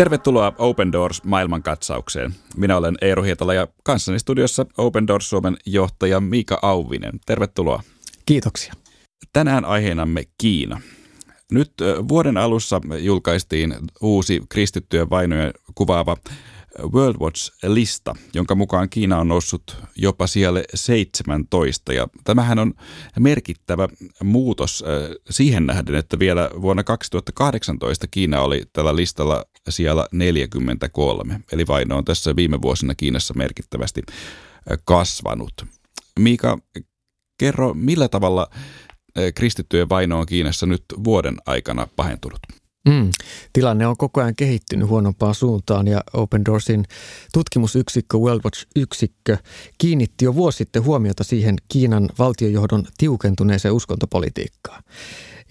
Tervetuloa Open Doors maailmankatsaukseen. Minä olen Eero Hietala ja kanssani studiossa Open Doors Suomen johtaja Miika Auvinen. Tervetuloa. Kiitoksia. Tänään aiheenamme Kiina. Nyt vuoden alussa julkaistiin uusi kristittyjen vainojen kuvaava World Watch-lista, jonka mukaan Kiina on noussut jopa siellä 17. Ja tämähän on merkittävä muutos siihen nähden, että vielä vuonna 2018 Kiina oli tällä listalla siellä 43. Eli vaino on tässä viime vuosina Kiinassa merkittävästi kasvanut. Miika, kerro, millä tavalla kristittyjen vaino on Kiinassa nyt vuoden aikana pahentunut? Mm. Tilanne on koko ajan kehittynyt huonompaan suuntaan ja Open Doorsin tutkimusyksikkö, World Watch-yksikkö, kiinnitti jo vuosi sitten huomiota siihen Kiinan valtiojohdon tiukentuneeseen uskontopolitiikkaan.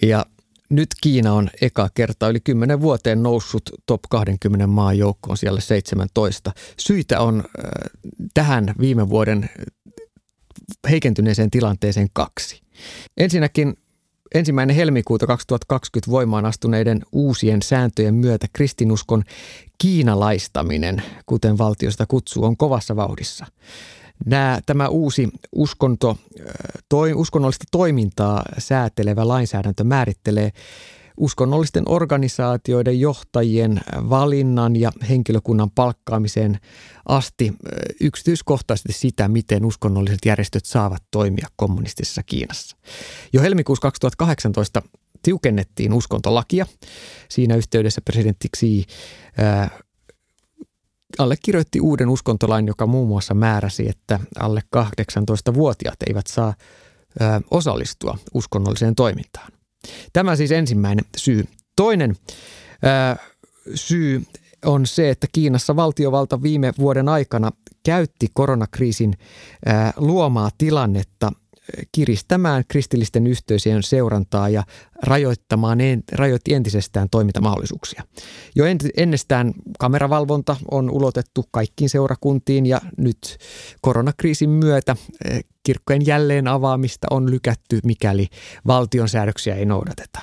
Ja nyt Kiina on eka kerta yli 10 vuoteen noussut top 20 maan joukkoon siellä 17. Syitä on äh, tähän viime vuoden heikentyneeseen tilanteeseen kaksi. Ensinnäkin ensimmäinen helmikuuta 2020 voimaan astuneiden uusien sääntöjen myötä kristinuskon kiinalaistaminen, kuten valtiosta kutsuu, on kovassa vauhdissa. Nämä, tämä uusi uskonto, toi, uskonnollista toimintaa säätelevä lainsäädäntö määrittelee uskonnollisten organisaatioiden johtajien valinnan ja henkilökunnan palkkaamiseen asti yksityiskohtaisesti sitä, miten uskonnolliset järjestöt saavat toimia kommunistisessa Kiinassa. Jo helmikuussa 2018 tiukennettiin uskontolakia. Siinä yhteydessä presidentti Xi allekirjoitti uuden uskontolain, joka muun muassa määräsi, että alle 18-vuotiaat eivät saa osallistua uskonnolliseen toimintaan. Tämä siis ensimmäinen syy. Toinen ää, syy on se, että Kiinassa valtiovalta viime vuoden aikana käytti koronakriisin ää, luomaa tilannetta kiristämään kristillisten yhteisöjen seurantaa ja rajoittamaan, rajoitti entisestään toimintamahdollisuuksia. Jo ennestään kameravalvonta on ulotettu kaikkiin seurakuntiin ja nyt koronakriisin myötä eh, kirkkojen jälleen avaamista on lykätty, mikäli valtion säädöksiä ei noudateta.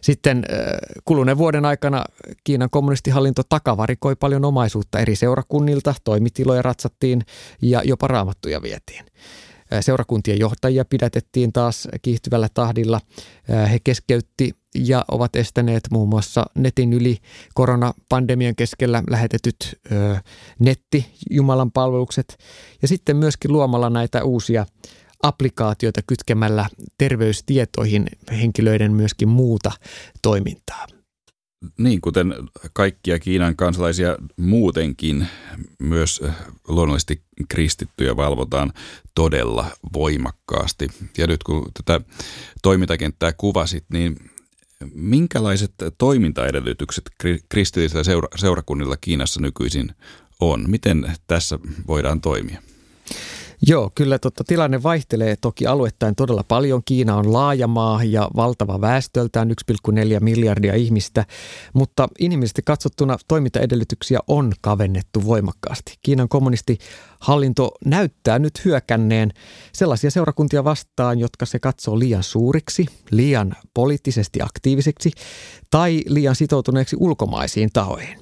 Sitten eh, kuluneen vuoden aikana Kiinan kommunistihallinto takavarikoi paljon omaisuutta eri seurakunnilta, toimitiloja ratsattiin ja jopa raamattuja vietiin. Seurakuntien johtajia pidätettiin taas kiihtyvällä tahdilla. He keskeytti ja ovat estäneet muun muassa netin yli koronapandemian keskellä lähetetyt netti Jumalan palvelukset ja sitten myöskin luomalla näitä uusia applikaatioita kytkemällä terveystietoihin henkilöiden myöskin muuta toimintaa. Niin, kuten kaikkia Kiinan kansalaisia muutenkin, myös eh, luonnollisesti kristittyjä valvotaan todella voimakkaasti. Ja nyt kun tätä toimintakenttää kuvasit, niin minkälaiset toimintaedellytykset kristillisillä seura- seurakunnilla Kiinassa nykyisin on? Miten tässä voidaan toimia? Joo, kyllä totta, tilanne vaihtelee toki aluettain todella paljon. Kiina on laaja maa ja valtava väestöltään 1,4 miljardia ihmistä, mutta inhimillisesti katsottuna toimintaedellytyksiä on kavennettu voimakkaasti. Kiinan kommunistihallinto näyttää nyt hyökänneen sellaisia seurakuntia vastaan, jotka se katsoo liian suuriksi, liian poliittisesti aktiivisiksi tai liian sitoutuneeksi ulkomaisiin tahoihin.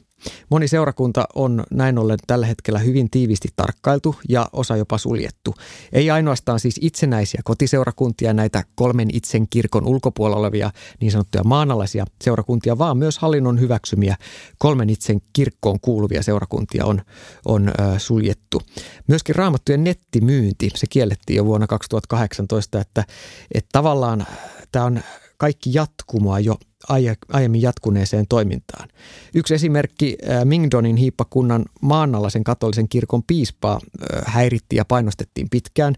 Moni seurakunta on näin ollen tällä hetkellä hyvin tiivisti tarkkailtu ja osa jopa suljettu. Ei ainoastaan siis itsenäisiä kotiseurakuntia, näitä kolmen itsen kirkon ulkopuolella olevia niin sanottuja maanalaisia seurakuntia, vaan myös hallinnon hyväksymiä kolmen itsen kirkkoon kuuluvia seurakuntia on, on suljettu. Myöskin raamattujen nettimyynti, se kiellettiin jo vuonna 2018, että, että tavallaan tämä on kaikki jatkumoa jo aiemmin jatkuneeseen toimintaan. Yksi esimerkki Mingdonin hiippakunnan maanalaisen katolisen kirkon piispaa häiritti ja painostettiin pitkään.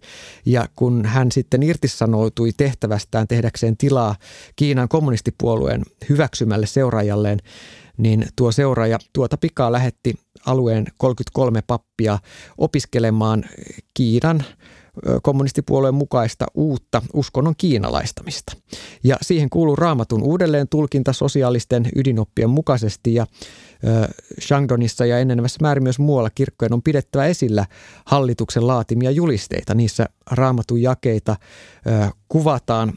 Ja kun hän sitten irtisanoutui tehtävästään tehdäkseen tilaa Kiinan kommunistipuolueen hyväksymälle seuraajalleen, niin tuo seuraaja tuota pikaa lähetti alueen 33 pappia opiskelemaan Kiinan kommunistipuolueen mukaista uutta uskonnon kiinalaistamista. Ja siihen kuuluu raamatun uudelleen tulkinta sosiaalisten ydinoppien mukaisesti ja Shangdonissa ja ennenevässä määrin myös muualla kirkkojen on pidettävä esillä hallituksen laatimia julisteita. Niissä raamatun jakeita kuvataan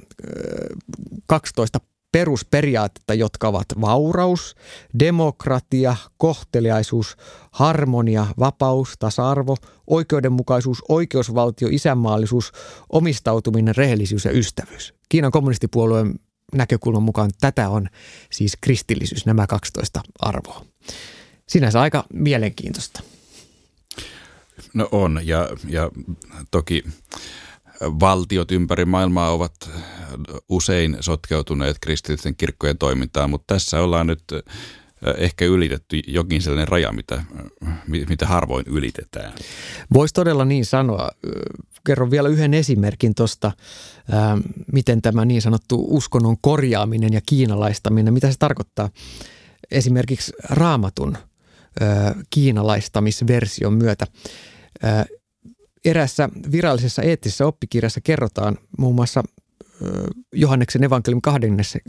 12 perusperiaatetta, jotka ovat vauraus, demokratia, kohteliaisuus, harmonia, vapaus, tasa-arvo, oikeudenmukaisuus, oikeusvaltio, isänmaallisuus, omistautuminen, rehellisyys ja ystävyys. Kiinan kommunistipuolueen näkökulman mukaan tätä on siis kristillisyys, nämä 12 arvoa. Sinänsä aika mielenkiintoista. No on, ja, ja toki valtiot ympäri maailmaa ovat usein sotkeutuneet kristillisten kirkkojen toimintaan, mutta tässä ollaan nyt ehkä ylitetty jokin sellainen raja, mitä, mitä harvoin ylitetään. Voisi todella niin sanoa. Kerron vielä yhden esimerkin tuosta, miten tämä niin sanottu uskonnon korjaaminen ja kiinalaistaminen, mitä se tarkoittaa. Esimerkiksi raamatun kiinalaistamisversion myötä erässä virallisessa eettisessä oppikirjassa kerrotaan muun muassa Johanneksen evankelium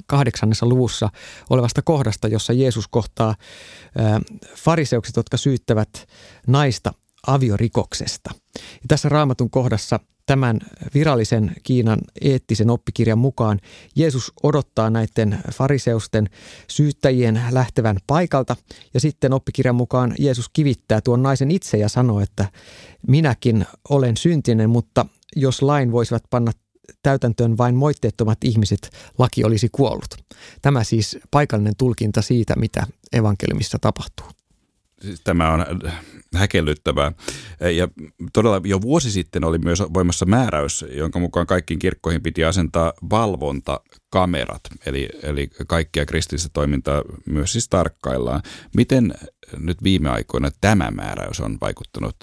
kahdeksannessa luvussa olevasta kohdasta, jossa Jeesus kohtaa fariseukset, jotka syyttävät naista aviorikoksesta. Ja tässä raamatun kohdassa tämän virallisen Kiinan eettisen oppikirjan mukaan Jeesus odottaa näiden fariseusten syyttäjien lähtevän paikalta ja sitten oppikirjan mukaan Jeesus kivittää tuon naisen itse ja sanoo, että minäkin olen syntinen, mutta jos lain voisivat panna täytäntöön vain moitteettomat ihmiset, laki olisi kuollut. Tämä siis paikallinen tulkinta siitä, mitä evankeliumissa tapahtuu. Siis tämä on häkellyttävää. Ja todella jo vuosi sitten oli myös voimassa määräys, jonka mukaan kaikkiin kirkkoihin piti asentaa valvontakamerat, eli, eli kaikkia kristillistä toimintaa myös siis tarkkaillaan. Miten nyt viime aikoina tämä määräys on vaikuttanut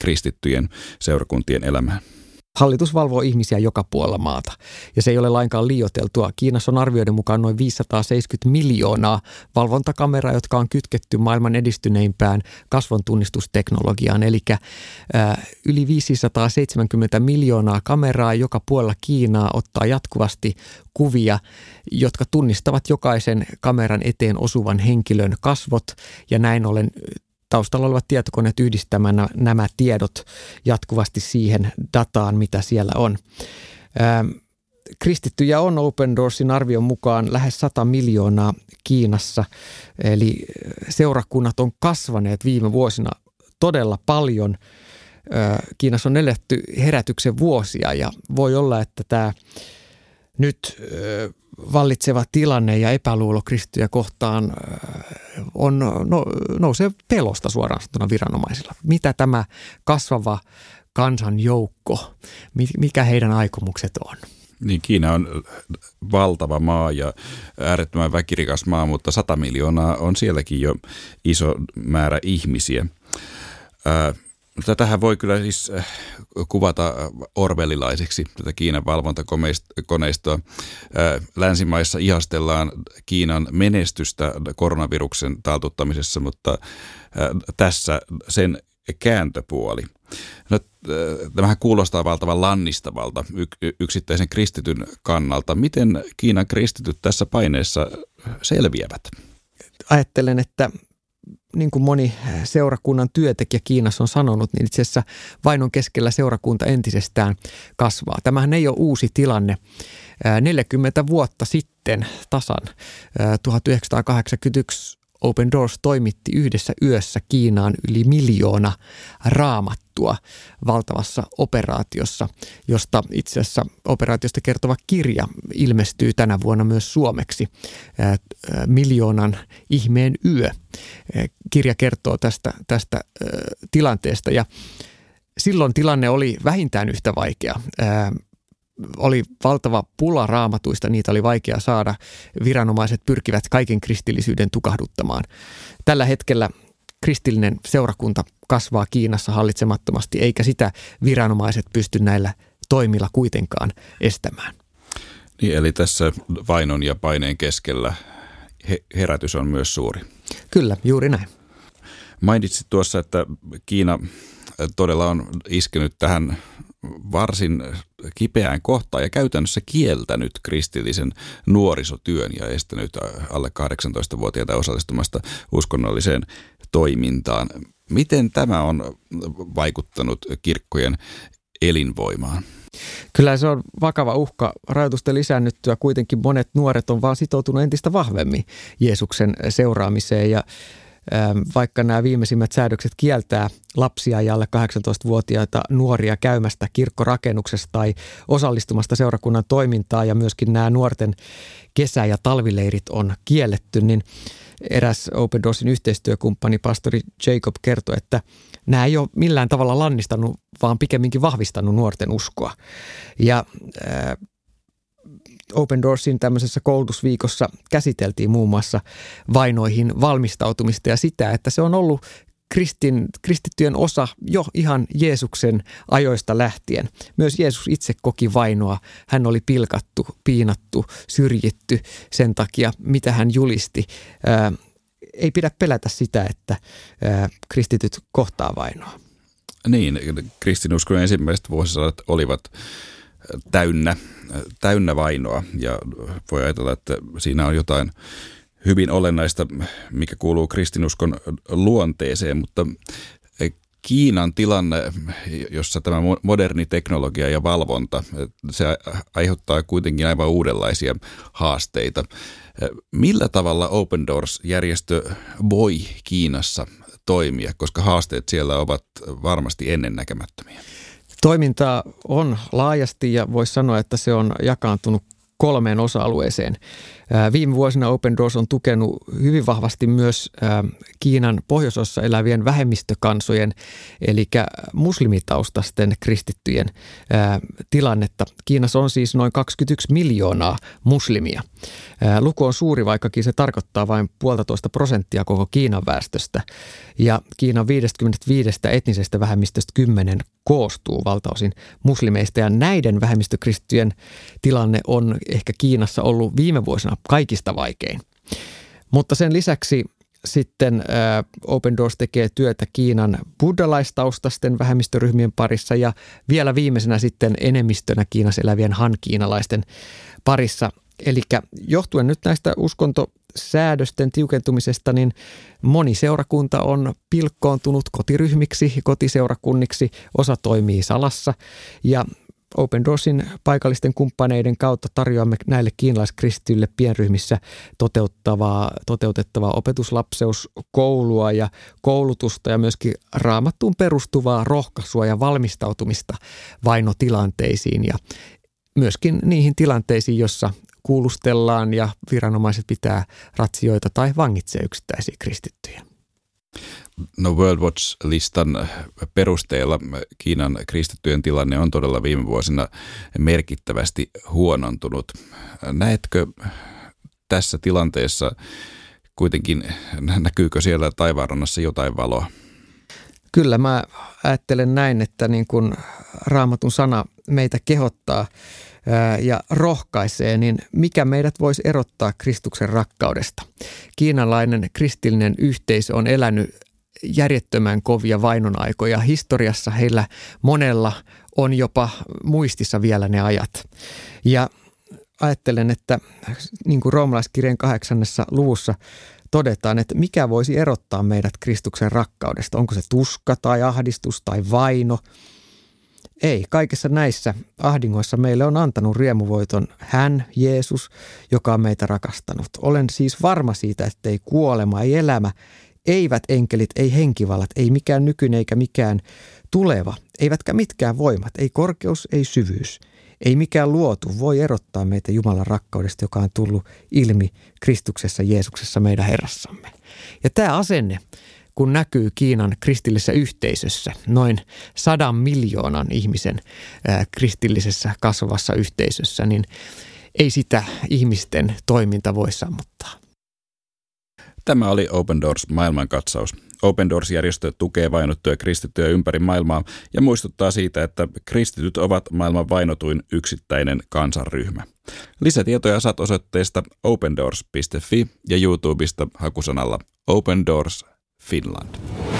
kristittyjen seurakuntien elämään? Hallitus valvoo ihmisiä joka puolella maata ja se ei ole lainkaan liioteltua. Kiinassa on arvioiden mukaan noin 570 miljoonaa valvontakameraa, jotka on kytketty maailman edistyneimpään kasvontunnistusteknologiaan. Eli äh, yli 570 miljoonaa kameraa joka puolella Kiinaa ottaa jatkuvasti kuvia, jotka tunnistavat jokaisen kameran eteen osuvan henkilön kasvot ja näin ollen taustalla olevat tietokoneet yhdistämään nämä tiedot jatkuvasti siihen dataan, mitä siellä on. Ähm, kristittyjä on Open Doorsin arvion mukaan lähes 100 miljoonaa Kiinassa, eli seurakunnat on kasvaneet viime vuosina todella paljon. Äh, Kiinassa on eletty herätyksen vuosia ja voi olla, että tämä nyt äh, vallitseva tilanne ja epäluulo kristittyjä kohtaan äh, on, no, nousee pelosta suoraan sanottuna viranomaisilla. Mitä tämä kasvava kansanjoukko, mikä heidän aikomukset on? Niin, Kiina on valtava maa ja äärettömän väkirikas maa, mutta 100 miljoonaa on sielläkin jo iso määrä ihmisiä. Ää, Tätähän voi kyllä siis äh, kuvata orvelilaiseksi, tätä Kiinan valvontakoneistoa. Äh, länsimaissa ihastellaan Kiinan menestystä koronaviruksen taltuttamisessa, mutta äh, tässä sen kääntöpuoli. No, tämähän kuulostaa valtavan lannistavalta yksittäisen kristityn kannalta. Miten Kiinan kristityt tässä paineessa selviävät? Ajattelen, että niin kuin moni seurakunnan työntekijä Kiinassa on sanonut, niin itse asiassa vainon keskellä seurakunta entisestään kasvaa. Tämähän ei ole uusi tilanne. 40 vuotta sitten tasan 1981 Open Doors toimitti yhdessä yössä Kiinaan yli miljoona raamattua valtavassa operaatiossa, josta itse asiassa operaatiosta kertova kirja ilmestyy tänä vuonna myös suomeksi. Miljoonan ihmeen yö. Kirja kertoo tästä, tästä tilanteesta ja silloin tilanne oli vähintään yhtä vaikea oli valtava pula raamatuista, niitä oli vaikea saada. Viranomaiset pyrkivät kaiken kristillisyyden tukahduttamaan. Tällä hetkellä kristillinen seurakunta kasvaa Kiinassa hallitsemattomasti, eikä sitä viranomaiset pysty näillä toimilla kuitenkaan estämään. Niin, eli tässä vainon ja paineen keskellä herätys on myös suuri. Kyllä, juuri näin. Mainitsit tuossa, että Kiina todella on iskenyt tähän varsin kipeään kohtaan ja käytännössä kieltänyt kristillisen nuorisotyön ja estänyt alle 18-vuotiaita osallistumasta uskonnolliseen toimintaan. Miten tämä on vaikuttanut kirkkojen elinvoimaan. Kyllä se on vakava uhka. Rajoitusten lisännyttyä kuitenkin monet nuoret on vaan sitoutunut entistä vahvemmin Jeesuksen seuraamiseen ja vaikka nämä viimeisimmät säädökset kieltää lapsia ja alle 18-vuotiaita nuoria käymästä kirkkorakennuksessa tai osallistumasta seurakunnan toimintaan ja myöskin nämä nuorten kesä- ja talvileirit on kielletty, niin eräs Open Doorsin yhteistyökumppani, pastori Jacob, kertoi, että nämä ei ole millään tavalla lannistanut, vaan pikemminkin vahvistanut nuorten uskoa. Ja äh, Open Doorsin tämmöisessä koulutusviikossa käsiteltiin muun muassa vainoihin valmistautumista ja sitä, että se on ollut kristin, kristittyjen osa jo ihan Jeesuksen ajoista lähtien. Myös Jeesus itse koki vainoa. Hän oli pilkattu, piinattu, syrjitty sen takia, mitä hän julisti. Ää, ei pidä pelätä sitä, että ää, kristityt kohtaa vainoa. Niin, kristinuskon ensimmäiset vuosisadat olivat täynnä, täynnä vainoa ja voi ajatella, että siinä on jotain hyvin olennaista, mikä kuuluu kristinuskon luonteeseen, mutta Kiinan tilanne, jossa tämä moderni teknologia ja valvonta, se aiheuttaa kuitenkin aivan uudenlaisia haasteita. Millä tavalla Open Doors-järjestö voi Kiinassa toimia, koska haasteet siellä ovat varmasti ennennäkemättömiä? Toimintaa on laajasti ja voisi sanoa, että se on jakaantunut kolmeen osa-alueeseen. Viime vuosina Open Doors on tukenut hyvin vahvasti myös Kiinan pohjoisosassa elävien vähemmistökansojen, eli muslimitaustasten kristittyjen tilannetta. Kiinassa on siis noin 21 miljoonaa muslimia. Luku on suuri, vaikkakin se tarkoittaa vain puolitoista prosenttia koko Kiinan väestöstä. Ja Kiinan 55 etnisestä vähemmistöstä 10 koostuu valtaosin muslimeista ja näiden vähemmistökristittyjen tilanne on ehkä Kiinassa ollut viime vuosina kaikista vaikein. Mutta sen lisäksi sitten Open Doors tekee työtä Kiinan buddhalaistaustasten vähemmistöryhmien parissa ja vielä viimeisenä sitten enemmistönä Kiinassa elävien han-kiinalaisten parissa. Eli johtuen nyt näistä uskontosäädösten tiukentumisesta, niin moni seurakunta on pilkkoontunut kotiryhmiksi, kotiseurakunniksi, osa toimii salassa ja Open Doorsin paikallisten kumppaneiden kautta tarjoamme näille kiinalaiskristityille pienryhmissä toteuttavaa, toteutettavaa opetuslapseuskoulua ja koulutusta ja myöskin raamattuun perustuvaa rohkaisua ja valmistautumista vainotilanteisiin ja myöskin niihin tilanteisiin, jossa kuulustellaan ja viranomaiset pitää ratsioita tai vangitsee yksittäisiä kristittyjä. No World Watch-listan perusteella Kiinan kristittyjen tilanne on todella viime vuosina merkittävästi huonontunut. Näetkö tässä tilanteessa kuitenkin, näkyykö siellä taivaanrannassa jotain valoa? Kyllä mä ajattelen näin, että niin kuin raamatun sana meitä kehottaa ja rohkaisee, niin mikä meidät voisi erottaa Kristuksen rakkaudesta? Kiinalainen kristillinen yhteisö on elänyt järjettömän kovia vainon aikoja. Historiassa heillä monella on jopa muistissa vielä ne ajat. Ja ajattelen, että niin kuin roomalaiskirjan kahdeksannessa luvussa todetaan, että mikä voisi erottaa meidät Kristuksen rakkaudesta. Onko se tuska tai ahdistus tai vaino? Ei, kaikissa näissä ahdingoissa meille on antanut riemuvoiton hän, Jeesus, joka on meitä rakastanut. Olen siis varma siitä, että ei kuolema, ei elämä, eivät enkelit, ei henkivallat, ei mikään nykyinen eikä mikään tuleva, eivätkä mitkään voimat, ei korkeus, ei syvyys, ei mikään luotu voi erottaa meitä Jumalan rakkaudesta, joka on tullut ilmi Kristuksessa Jeesuksessa meidän Herrassamme. Ja tämä asenne, kun näkyy Kiinan kristillisessä yhteisössä, noin sadan miljoonan ihmisen kristillisessä kasvavassa yhteisössä, niin ei sitä ihmisten toiminta voi sammuttaa. Tämä oli Open Doors maailmankatsaus. Open Doors-järjestö tukee vainottuja kristittyjä ympäri maailmaa ja muistuttaa siitä, että kristityt ovat maailman vainotuin yksittäinen kansanryhmä. Lisätietoja saat osoitteesta opendoors.fi ja YouTubesta hakusanalla Open Doors Finland.